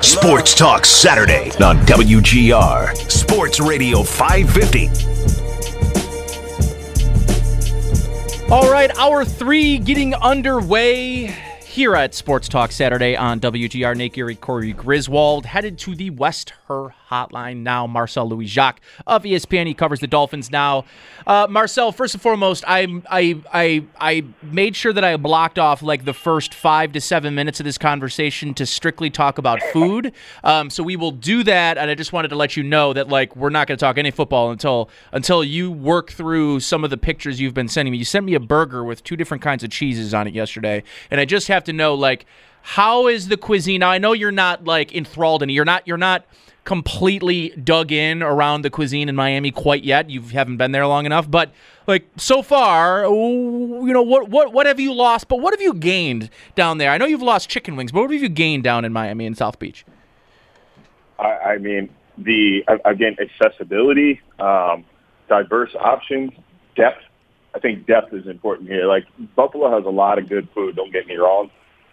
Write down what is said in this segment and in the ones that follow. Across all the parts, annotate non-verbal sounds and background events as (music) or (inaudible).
Sports Talk Saturday on WGR Sports Radio 550. All right, hour three getting underway here at Sports Talk Saturday on WGR. Geary, Corey Griswold headed to the West Herr Hotline now. Marcel Louis Jacques of ESPN. He covers the Dolphins now. Uh, Marcel, first and foremost, I I I I made sure that I blocked off like the first five to seven minutes of this conversation to strictly talk about food. Um, so we will do that, and I just wanted to let you know that like we're not going to talk any football until until you work through some of the pictures you've been sending me. You sent me a burger with two different kinds of cheeses on it yesterday, and I just have to know like how is the cuisine? I know you're not like enthralled in it. You're not you're not completely dug in around the cuisine in miami quite yet. You haven't been there long enough but like so far you know what what what have you lost? But what have you gained down there? I know you've lost chicken wings but what have you gained down in miami and south beach? I, I mean, the again accessibility, um, diverse options, depth. I think depth is important here. Like Buffalo has a lot of good food. Don't get me wrong,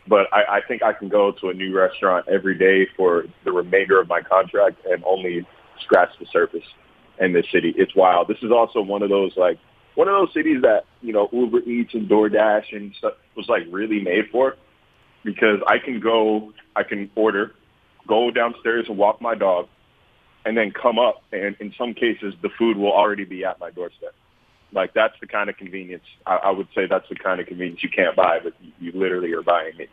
but I, I think I can go to a new restaurant every day for the remainder of my contract and only scratch the surface in this city. It's wild. This is also one of those like one of those cities that you know Uber Eats and DoorDash and stuff was like really made for because I can go, I can order, go downstairs and walk my dog, and then come up, and in some cases the food will already be at my doorstep. Like that's the kind of convenience. I, I would say that's the kind of convenience you can't buy, but you, you literally are buying it.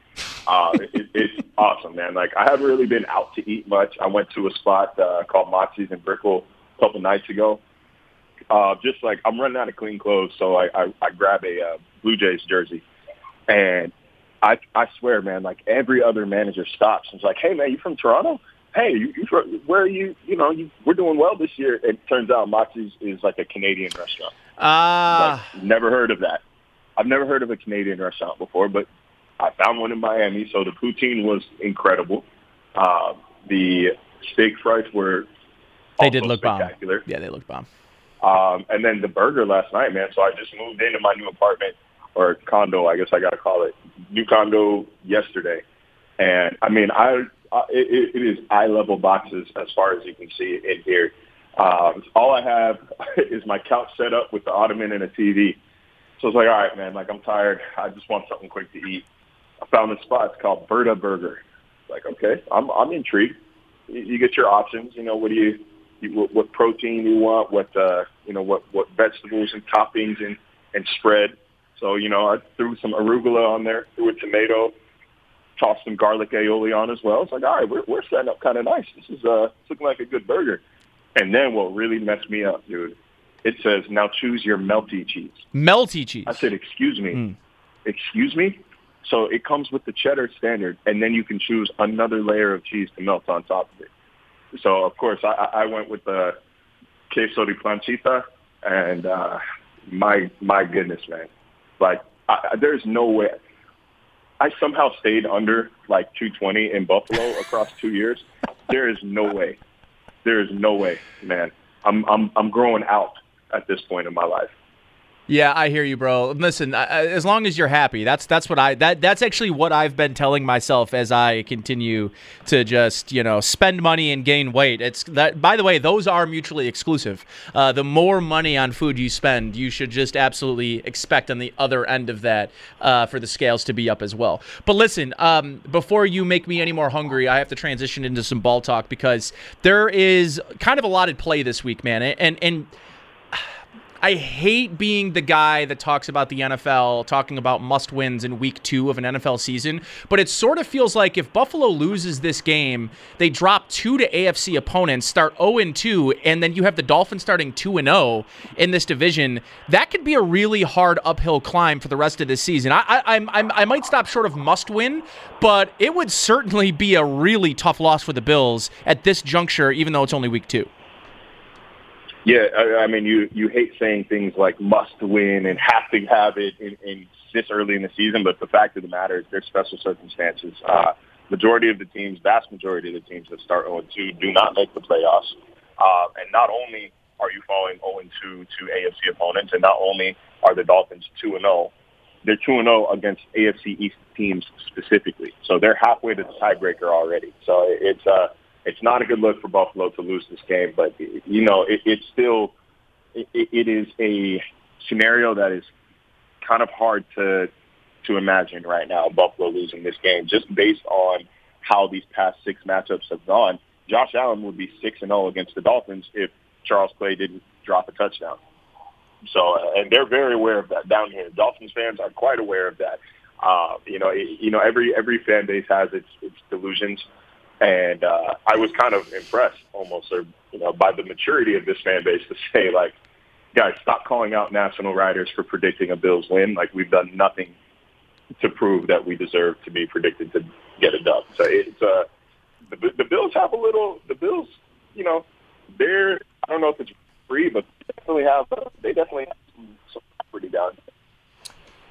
Uh, it. It's awesome, man. Like I haven't really been out to eat much. I went to a spot uh, called Moxies in Brickell a couple nights ago. Uh, just like I'm running out of clean clothes, so I, I, I grab a uh, Blue Jays jersey, and I I swear, man, like every other manager stops and is like, "Hey, man, you from Toronto? Hey, you, you where are you? You know, you, we're doing well this year." It turns out Moxies is like a Canadian restaurant. Ah Like, never heard of that. I've never heard of a Canadian restaurant before, but I found one in Miami. So the poutine was incredible. Uh, the steak fries were they did look bomb spectacular. yeah they looked bomb Um, and then the burger last night, man. So I just moved into my new apartment or condo, I guess I got to call it, new condo yesterday. And I mean, I, I it, it is eye level boxes as far as you can see in here. Um, all I have (laughs) is my couch set up with the ottoman and a TV. So it's like, all right, man, like I'm tired. I just want something quick to eat. I found this spot. It's called Berta Burger. Like, okay, I'm I'm intrigued. You, you get your options. You know, what do you, you what, what protein you want? What uh, you know, what what vegetables and toppings and and spread. So you know, I threw some arugula on there, threw a tomato, tossed some garlic aioli on as well. It's like, all right, we're we're setting up kind of nice. This is uh, it's looking like a good burger. And then what really messed me up, dude? It says now choose your melty cheese. melty cheese I said, excuse me, Mm. excuse me. So it comes with the cheddar standard, and then you can choose another layer of cheese to melt on top of it. So of course, I, I went with the queso de planchita, and uh, my my goodness, man, like I, I- there's no way. I somehow stayed under like 220 in Buffalo across two years. There is no way. There is no way, man. I'm I'm I'm growing out at this point in my life. Yeah, I hear you, bro. Listen, as long as you're happy, that's that's what I that that's actually what I've been telling myself as I continue to just you know spend money and gain weight. It's that. By the way, those are mutually exclusive. Uh, the more money on food you spend, you should just absolutely expect on the other end of that uh, for the scales to be up as well. But listen, um, before you make me any more hungry, I have to transition into some ball talk because there is kind of a lot at play this week, man, and and. I hate being the guy that talks about the NFL, talking about must wins in week two of an NFL season, but it sort of feels like if Buffalo loses this game, they drop two to AFC opponents, start 0 2, and then you have the Dolphins starting 2 0 in this division. That could be a really hard uphill climb for the rest of this season. I, I, I, I might stop short of must win, but it would certainly be a really tough loss for the Bills at this juncture, even though it's only week two. Yeah, I, I mean, you you hate saying things like must win and have to have it in, in this early in the season, but the fact of the matter is there's special circumstances. Uh, majority of the teams, vast majority of the teams that start 0-2 do not make the playoffs. Uh, and not only are you falling 0-2 to AFC opponents, and not only are the Dolphins 2-0, they're 2-0 against AFC East teams specifically. So they're halfway to the tiebreaker already. So it's uh, it's not a good look for Buffalo to lose this game, but you know it, it's still it, it is a scenario that is kind of hard to to imagine right now. Buffalo losing this game just based on how these past six matchups have gone. Josh Allen would be six and zero against the Dolphins if Charles Clay didn't drop a touchdown. So, and they're very aware of that down here. Dolphins fans are quite aware of that. Uh, you know, it, you know, every every fan base has its its delusions and uh, I was kind of impressed almost, or you know, by the maturity of this fan base to (laughs) say, like, guys, stop calling out national writers for predicting a Bills win. Like, we've done nothing to prove that we deserve to be predicted to get a dub. So it's uh, the, the Bills have a little. The Bills, you know, they're. I don't know if it's free, but they definitely have. They definitely have some, some property down. There.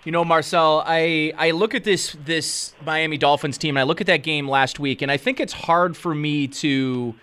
You know, Marcel, I, I look at this this Miami Dolphins team and I look at that game last week, and I think it's hard for me to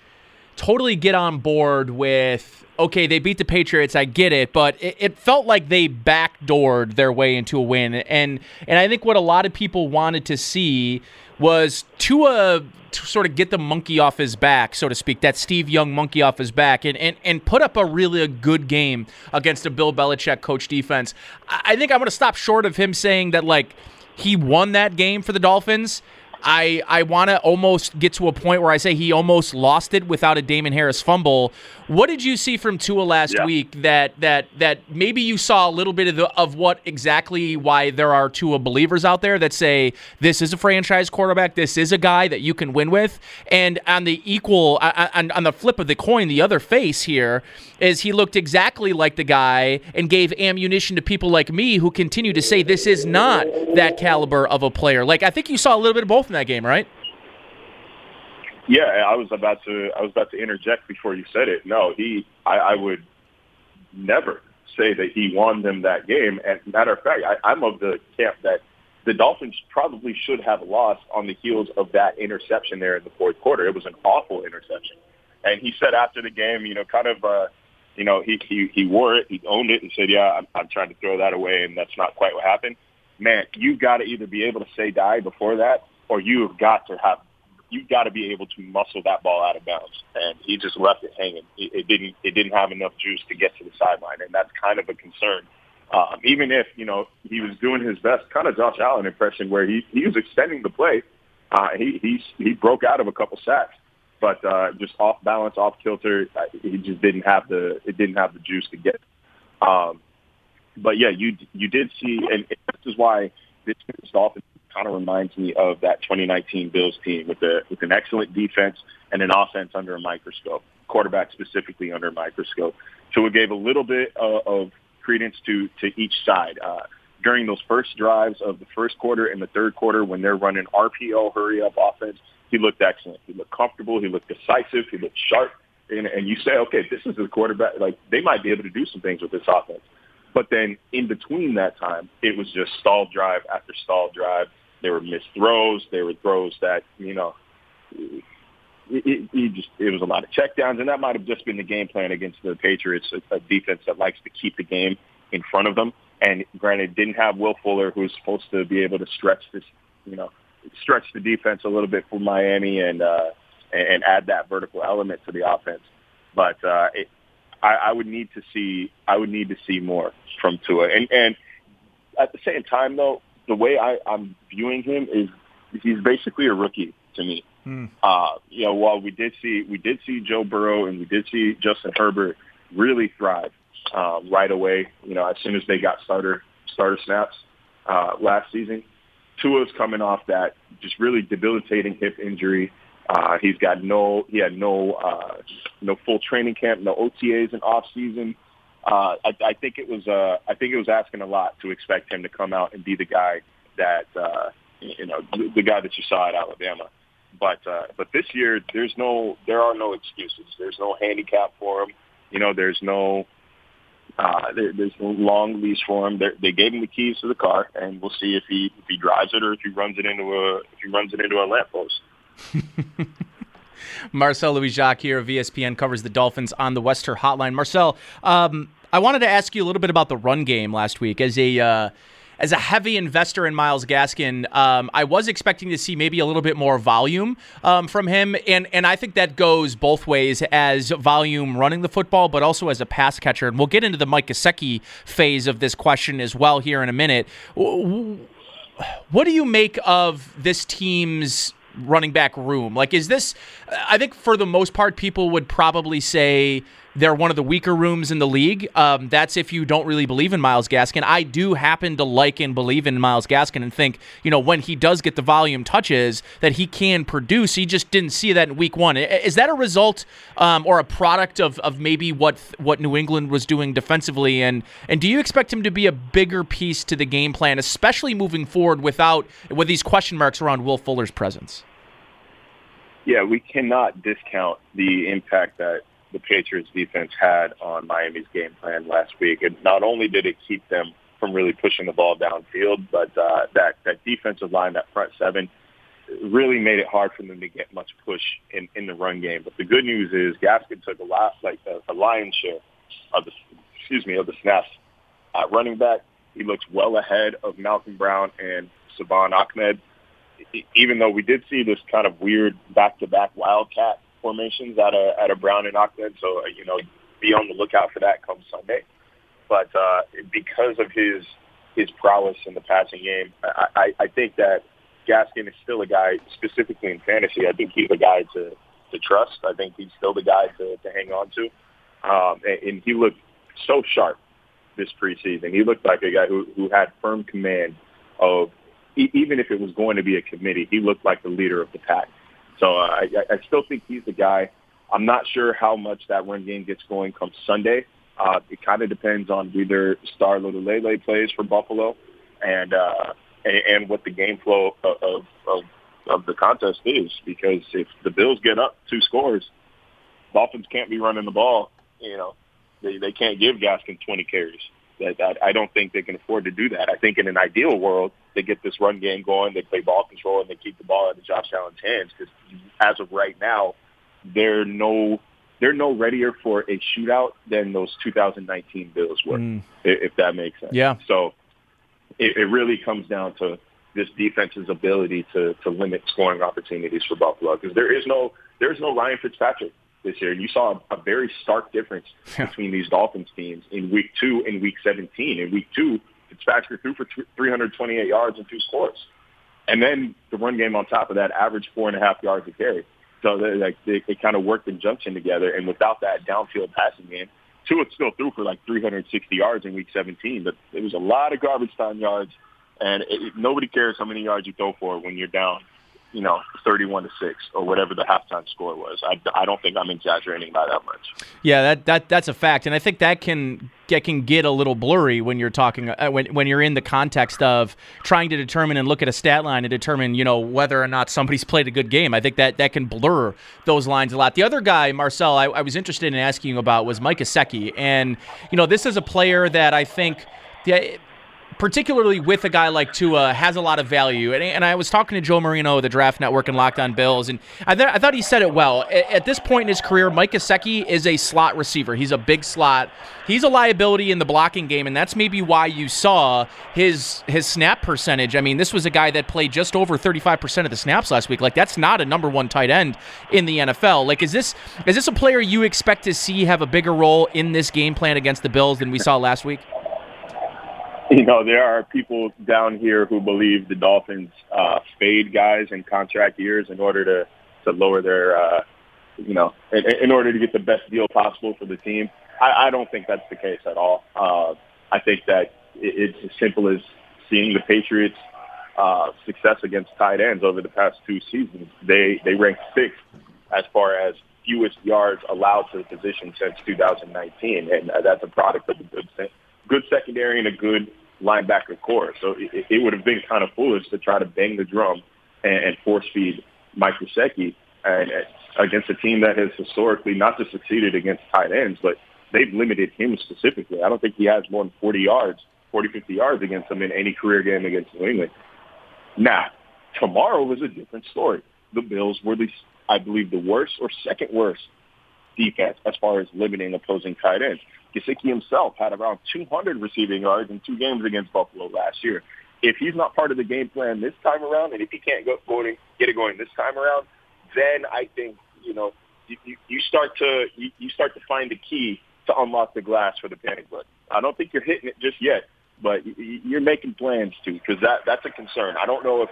totally get on board with okay, they beat the Patriots, I get it, but it, it, felt like they backdoored their way into a win. And and I think what a lot of people wanted to see was to sort of get the monkey off his back, so to speak, that Steve Young monkey off his back, and and, and put up a really a good game against a Bill Belichick coach defense. I think I'm going to stop short of him saying that like he won that game for the Dolphins. I I want to almost get to a point where I say he almost lost it without a Damien Harris fumble. What did you see from Tua last yeah. week that that that maybe you saw a little bit of the, of what exactly why there are Tua believers out there that say this is a franchise quarterback, this is a guy that you can win with, and on the equal on, on the flip of the coin, the other face here is he looked exactly like the guy and gave ammunition to people like me who continue to say this is not that caliber of a player. Like I think you saw a little bit of both in that game, right? Yeah, I was about to I was about to interject before you said it. No, he I, I would never say that he won them that game. And matter of fact, I, I'm of the camp that the Dolphins probably should have lost on the heels of that interception there in the fourth quarter. It was an awful interception. And he said after the game, you know, kind of, uh, you know, he, he, he wore it, he owned it and said, yeah, I'm, I'm trying to throw that away. And that's not quite what happened. Man, you've got to either be able to say die before that or you have got to have you've got to be able to muscle that ball out of bounds. And he just left it hanging. It, it didn't it didn't have enough juice to get to the sideline, and that's kind of a concern. Um, even if you know he was doing his best, kind of Josh Allen impression, where he he was extending the play. Uh, he he he broke out of a couple sacks, but uh, just off balance, off kilter. Uh, he just didn't have the it didn't have the juice to get. Um, but yeah, you you did see, and this is why this Dolphins kind of reminds me of that 2019 Bills team with the with an excellent defense and an offense under a microscope, quarterback specifically under a microscope. So it gave a little bit uh, of credence to to each side. Uh, during those first drives of the first quarter and the third quarter, when they're running RPO hurry up offense, he looked excellent. He looked comfortable. He looked decisive. He looked sharp. And, and you say, okay, this is a quarterback. Like they might be able to do some things with this offense. But then in between that time, it was just stall drive after stall drive there were missed throws. There were throws that you know. It, it, it just it was a lot of checkdowns, and that might have just been the game plan against the Patriots, a, a defense that likes to keep the game in front of them. And granted, didn't have Will Fuller, who's supposed to be able to stretch this, you know, stretch the defense a little bit for Miami and uh, and add that vertical element to the offense. But uh, it, I, I would need to see I would need to see more from Tua. And and at the same time, though, the way I, I'm viewing him is he's basically a rookie to me. Hmm. Uh, you know, while we did see we did see Joe Burrow and we did see Justin Herbert really thrive um, right away. You know, as soon as they got starter starter snaps uh, last season. Tua's coming off that just really debilitating hip injury. Uh, he's got no, he had no, uh, no full training camp, no OTAs in off season. Uh, I, I think it was, uh, I think it was asking a lot to expect him to come out and be the guy that, uh, you know, the, the guy that you saw at Alabama. But, uh, but this year, there's no, there are no excuses. There's no handicap for him. You know, there's no, uh, there, there's no long leash for him. They're, they gave him the keys to the car, and we'll see if he if he drives it or if he runs it into a if he runs it into a lamppost. (laughs) Marcel Louis Jacques here of ESPN covers the Dolphins on the West Herr Hotline. Marcel, um, I wanted to ask you a little bit about the run game last week as a. Uh, as a heavy investor in Myles Gaskin, um, I was expecting to see maybe a little bit more volume um, from him, and and I think that goes both ways as volume running the football, but also as a pass catcher. And we'll get into the Mike Gesicki phase of this question as well here in a minute. What do you make of this team's running back room? Like, is this? I think for the most part, people would probably say they're one of the weaker rooms in the league. Um, that's if you don't really believe in Myles Gaskin. I do happen to like and believe in Myles Gaskin and think, you know, when he does get the volume touches, that he can produce. He just didn't see that in week one. Is that a result um, or a product of, of maybe what what New England was doing defensively? And and do you expect him to be a bigger piece to the game plan, especially moving forward without with these question marks around Will Fuller's presence? Yeah, we cannot discount the impact that the Patriots defense had on Miami's game plan last week. And not only did it keep them from really pushing the ball downfield, but uh, that, that defensive line, that front seven, really made it hard for them to get much push in, in the run game. But the good news is Gaskin took a lot, like a, a lion's share of the, excuse me, of the snaps at running back. He looks well ahead of Malcolm Brown and Salvon Ahmed. Even though we did see this kind of weird back-to-back wildcat formations at a at a Brown and Ahmed. So uh, you know, be on the lookout for that come Sunday. But uh, because of his his prowess in the passing game, I, I, I think that Gaskin is still a guy, specifically in fantasy. I think he's a guy to to trust. I think he's still the guy to, to hang on to. Um, and, and he looked so sharp this preseason. He looked like a guy who, who had firm command of, even if it was going to be a committee, he looked like the leader of the pack. So uh, I, I still think he's the guy. I'm not sure how much that run game gets going come Sunday. Uh, it kind of depends on whether Star Lotulelei plays for Buffalo and, uh, and and what the game flow of, of of the contest is. Because if the Bills get up two scores, Dolphins can't be running the ball. You know, they they can't give Gaskin 20 carries. That, that I don't think they can afford to do that. I think in an ideal world, they get this run game going, they play ball control, and they keep the ball out of Josh Allen's hands. Because as of right now, they're no they're no readier for a shootout than those 2019 Bills were, mm. if that makes sense. Yeah. So it, it really comes down to this defense's ability to to limit scoring opportunities for Buffalo because there is no there is no Ryan Fitzpatrick this year. And you saw a, a very stark difference (laughs) between these Dolphins teams in week two and week 17. In week two, Fitzpatrick threw for 328 yards and two scores. And then the run game on top of that averaged four and a half yards a carry. So they, like they, they kind of worked in junction together. And without that downfield passing game, Tua still threw for like 360 yards in week 17, but it was a lot of garbage time yards. And it, nobody cares how many yards you throw for when you're down you know, 31 to 6 or whatever the halftime score was. I, I don't think I'm exaggerating by that much. Yeah, that, that that's a fact. And I think that can get, can get a little blurry when you're talking uh, when, when you're in the context of trying to determine and look at a stat line and determine, you know, whether or not somebody's played a good game. I think that that can blur those lines a lot. The other guy, Marcel, I, I was interested in asking you about was Mike Gesicki. And, you know, this is a player that I think yeah, particularly with a guy like Tua, has a lot of value. And, and I was talking to Joe Marino, of the Draft Network and Locked On Bills, and I, th- I thought he said it well. At, at, this point in his career, Mike Gesicki is a slot receiver. He's a big slot. He's a liability in the blocking game, and that's maybe why you saw his his snap percentage. I mean, this was a guy that played just over 35% of the snaps last week. Like that's not a number one tight end in the NFL. Like is this is this a player you expect to see have a bigger role in this game plan against the Bills than we saw last week? (laughs) you know, there are people down here who believe the Dolphins uh, fade guys in contract years in order to to lower their, uh, you know, in, in order to get the best deal possible for the team. I, I don't think that's the case at all. Uh, I think that it's as simple as seeing the Patriots' uh, success against tight ends over the past two seasons. They they ranked sixth as far as fewest yards allowed to the position since 2019, and that's a product of a good good secondary and a good linebacker corps. So it, it would have been kind of foolish to try to bang the drum and, and force feed Mike Gesicki against a team that has historically not just succeeded against tight ends, but they've limited him specifically. I don't think he has more than 40 yards, 40, 50 yards against them in any career game against New England. Now, tomorrow was a different story. The Bills were the, I believe, the worst or second worst defense as far as limiting opposing tight ends. Gesicki himself had around 200 receiving yards in two games against Buffalo last year. If he's not part of the game plan this time around, and if he can't go going, get it going this time around, then I think you know you, you start to you, you start to find the key to unlock the glass for the panic button. I don't think you're hitting it just yet, but you're making plans to because that that's a concern. I don't know if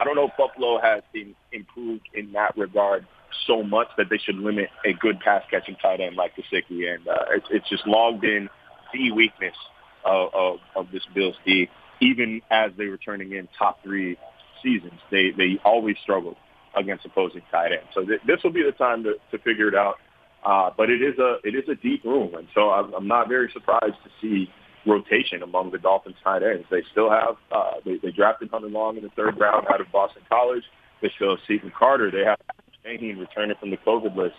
I don't know if Buffalo has been improved in that regard so much that they should limit a good pass catching tight end like Gesicki, and uh, it's, it's just long been the weakness of, of, of this Bills D. Even as they were turning in top three seasons, they they always struggled against opposing tight ends. So th- this will be the time to, to figure it out. Uh, but it is a it is a deep room, and so I'm, I'm not very surprised to see rotation among the Dolphins tight ends. They still have uh, they, they drafted Hunter Long in the third round out of Boston College. They still have Cethan Carter. They have Shaheen returning from the COVID list,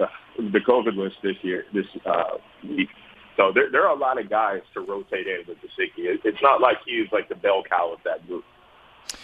uh, the COVID list this year this uh, week. So there there are a lot of guys to rotate in with the It, it's not like he's like the bell cow of that group.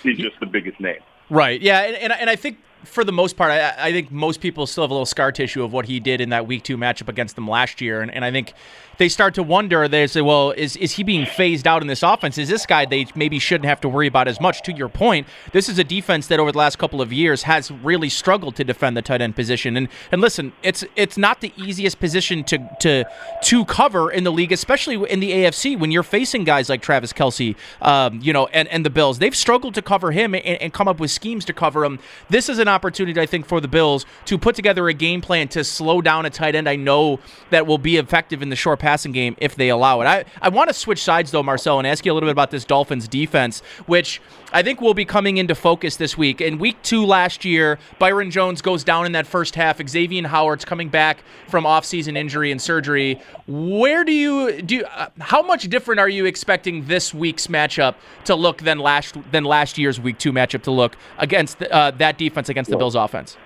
He's just the biggest name. Right. Yeah, and, and, and I think for the most part, I, I, think most people still have a little scar tissue of what he did in that week two matchup against them last year. And, and I think they start to wonder, they say, well, is, is he being phased out in this offense? Is this guy they maybe shouldn't have to worry about as much? To your point, this is a defense that over the last couple of years has really struggled to defend the tight end position. And and listen, it's it's not the easiest position to to to cover in the league, especially in the AFC when you're facing guys like Travis Kelce, um, you know, and, and the Bills. They've struggled to cover him and, and come up with schemes to cover him. This is an opportunity, I think, for the Bills to put together a game plan to slow down a tight end. I know that will be effective in the short passing game if they allow it. I, I want to switch sides, though, Marcel, and ask you a little bit about this Dolphins defense, which I think will be coming into focus this week. In week two last year, Byron Jones goes down in that first half. Xavier Howard's coming back from offseason injury and surgery. Where do you do? Uh, how much different are you expecting this week's matchup to look than last than last year's week two matchup to look against uh, that defense against the Bills offense?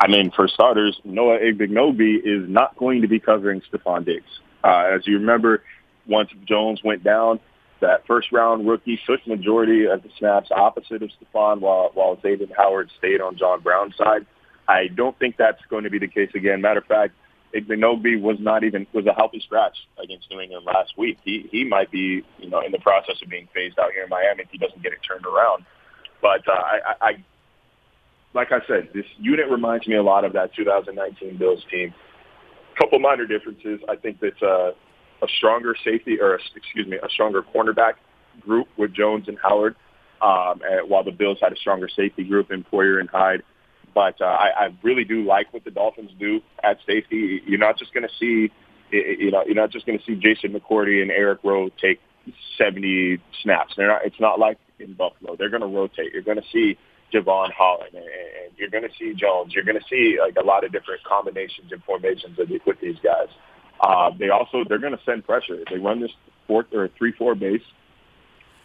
I mean, for starters, Noah Igbinoghene is not going to be covering Stefon Diggs. Uh, as you remember, once Jones went down, that first round rookie took majority of the snaps opposite of Stefon while, while Xavier Howard stayed on John Brown's side. I don't think that's going to be the case again. Matter of fact, Igbinoghene was not even was a healthy scratch against New England last week. He he might be you know in the process of being phased out here in Miami if he doesn't get it turned around. But uh, I, I like I said, this unit reminds me a lot of that 2019 Bills team. Couple minor differences. I think that uh, a stronger safety, or a, excuse me, a stronger cornerback group with Jones and Howard, um, and while the Bills had a stronger safety group in Poyer and Hyde. But uh, I, I really do like what the Dolphins do at safety. You're not just going to see, you know, you're not just going to see Jason McCourty and Eric Rowe take 70 snaps. They're not. It's not like in Buffalo. They're going to rotate. You're going to see Jevon Holland, and, and you're going to see Jones. You're going to see like a lot of different combinations and formations put these guys. Uh, they also they're going to send pressure. They run this four or three four base,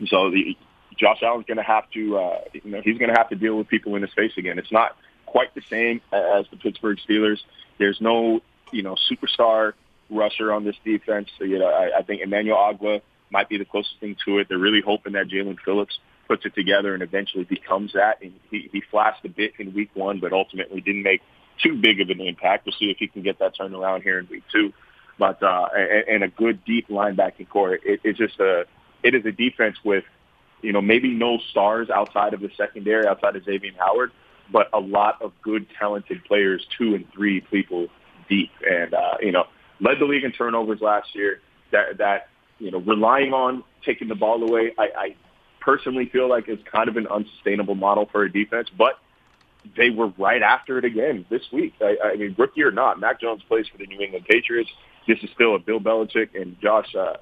so the Josh Allen's going to have to uh, you know he's going to have to deal with people in his face again. It's not quite the same as the Pittsburgh Steelers. There's no you know superstar rusher on this defense. So, you know I, I think Emmanuel Ogbah might be the closest thing to it. They're really hoping that Jaelan Phillips puts it together and eventually becomes that. And he, he flashed a bit in week one, but ultimately didn't make too big of an impact. We'll see if he can get that turned around here in week two. But uh, and, and a good deep linebacking corps. It, it's just a it is a defense with you know maybe no stars outside of the secondary, outside of Xavier Howard, but a lot of good talented players, two and three people deep, and uh, you know led the league in turnovers last year. That that you know relying on taking the ball away, I, I personally feel like it's kind of an unsustainable model for a defense. But they were right after it again this week. I, I mean, rookie or not, Mac Jones plays for the New England Patriots. This is still a Bill Belichick and Josh. Uh,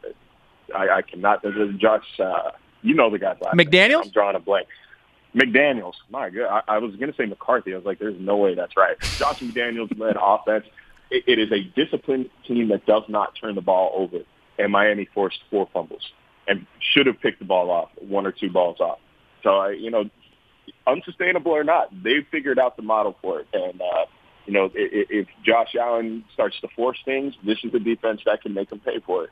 I, I cannot. Josh, uh, you know the guy's last McDaniels. Name. I'm drawing a blank. McDaniels. My God, I, I was going to say McCarthy. I was like, there's no way that's right. Josh McDaniels led (laughs) offense. It, it is a disciplined team that does not turn the ball over, and Miami forced four fumbles and should have picked the ball off, one or two balls off. So, I, you know, unsustainable or not, they figured out the model for it. And, uh, you know, if, Josh Allen starts to force things, this is the defense that can make him pay for it.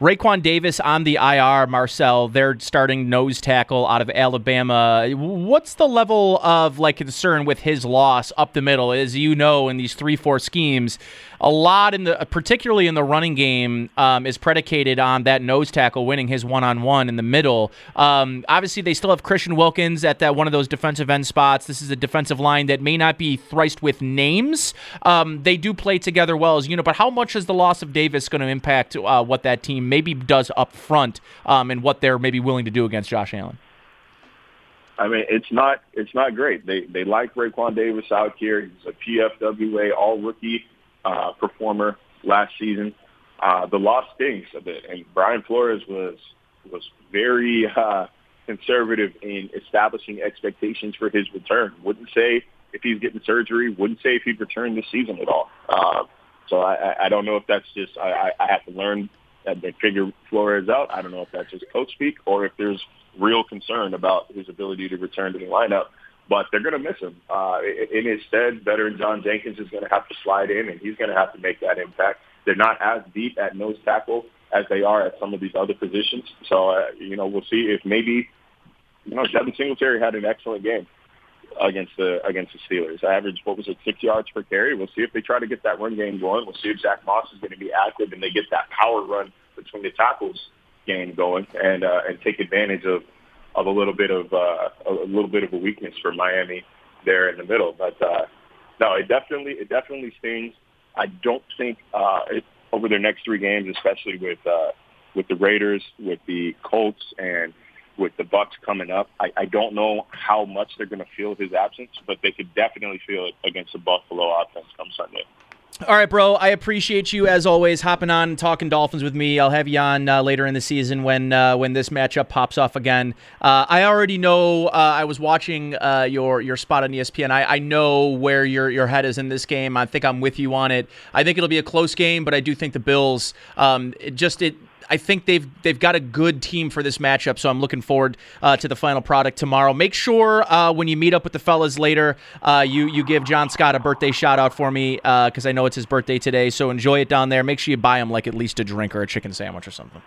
Raekwon Davis on the IR, Marcel. They're starting nose tackle out of Alabama. What's the level of like concern with his loss up the middle? As you know, in these three four schemes, a lot in the particularly in the running game um, is predicated on that nose tackle winning his one on one in the middle. Um, obviously, they still have Christian Wilkins at that one of those defensive end spots. This is a defensive line that may not be thrice with names. Um, they do play together well as you know, but how much is the loss of Davis going to impact uh, what that team maybe does up front um, and what they're maybe willing to do against Josh Allen? I mean, it's not it's not great. They they like Raekwon Davis out here. He's a PFWA All Rookie uh, performer last season. Uh, the loss stings a bit, and Brian Flores was was very uh, conservative in establishing expectations for his return. Wouldn't say if he's getting surgery. Wouldn't say if he'd return this season at all. Uh, so I, I don't know if that's just I, I have to learn that they figure Flores out. I don't know if that's just coach speak or if there's real concern about his ability to return to the lineup but they're going to miss him. Uh, in his stead, veteran John Jenkins is going to have to slide in, and he's going to have to make that impact. They're not as deep at nose tackle as they are at some of these other positions. So, uh, you know, we'll see if maybe, you know, Devin Singletary had an excellent game against the against the Steelers. Average, what was it, six yards per carry? We'll see if they try to get that run game going. We'll see if Zach Moss is going to be active and they get that power run between the tackles game going and uh, and take advantage of of a little bit of uh, a little bit of a weakness for Miami there in the middle. But uh, no, it definitely it definitely stings. I don't think uh, it, over their next three games, especially with uh, with the Raiders, with the Colts, and with the Bucs coming up, I, I don't know how much they're going to feel his absence, but they could definitely feel it against the Buffalo offense come Sunday. All right, bro. I appreciate you as always hopping on and talking Dolphins with me. I'll have you on uh, later in the season when uh, when this matchup pops off again. Uh, I already know. Uh, I was watching uh, your your spot on ESPN. I, I know where your your head is in this game. I think I'm with you on it. I think it'll be a close game, but I do think the Bills. Um, it just it I think they've they've got a good team for this matchup, so I'm looking forward uh, to the final product tomorrow. Make sure uh, when you meet up with the fellas later, uh, you you give John Scott a birthday shout out for me because uh, I know it's his birthday today. So enjoy it down there. Make sure you buy him like at least a drink or a chicken sandwich or something.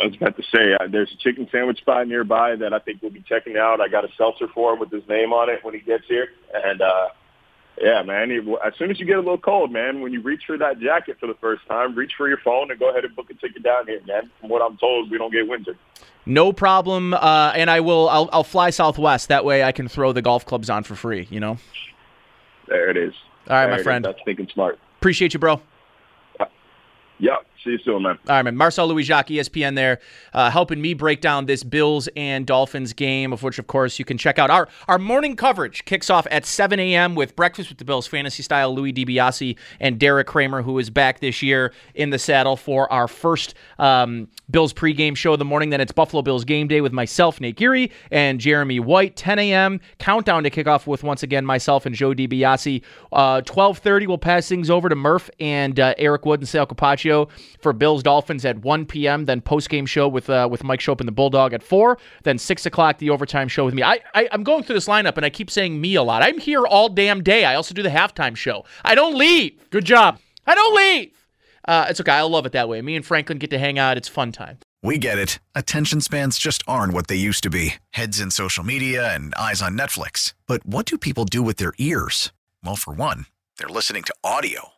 I was about to say uh, there's a chicken sandwich spot nearby that I think we'll be checking out. I got a seltzer for him with his name on it when he gets here, and uh, yeah, man. As soon as you get a little cold, man, when you reach for that jacket for the first time, reach for your phone and go ahead and book a ticket down here, man. From what I'm told, we don't get winter. No problem. Uh, and I will. I'll, I'll fly Southwest. That way, I can throw the golf clubs on for free. You know. There it is. All right, there my friend. Is. That's thinking smart. Appreciate you, bro. Yep. See you soon, man. All right, man. Marcel Louis Jacques, ESPN there, uh, helping me break down this Bills and Dolphins game, of which, of course, you can check out. Our our morning coverage kicks off at 7 a.m. with Breakfast with the Bills fantasy style, Louis DiBiase and Derek Kramer, who is back this year in the saddle for our first um, Bills pregame show of the morning. Then it's Buffalo Bills game day with myself, Nate Geary, and Jeremy White. 10 a.m. countdown to kick off with once again myself and Joe DiBiase. Uh, 12:30, we'll pass things over to Murph and uh, Eric Wood and Sal Capaccio for Bills Dolphins at 1 p.m. Then post game show with uh, with Mike Schopp and the Bulldog at four. Then six o'clock the overtime show with me. I, I I'm going through this lineup and I keep saying me a lot. I'm here all damn day. I also do the halftime show. I don't leave. Good job. I don't leave. Uh, it's okay. I love it that way. Me and Franklin get to hang out. It's fun time. We get it. Attention spans just aren't what they used to be. Heads in social media and eyes on Netflix. But what do people do with their ears? Well, for one, they're listening to audio.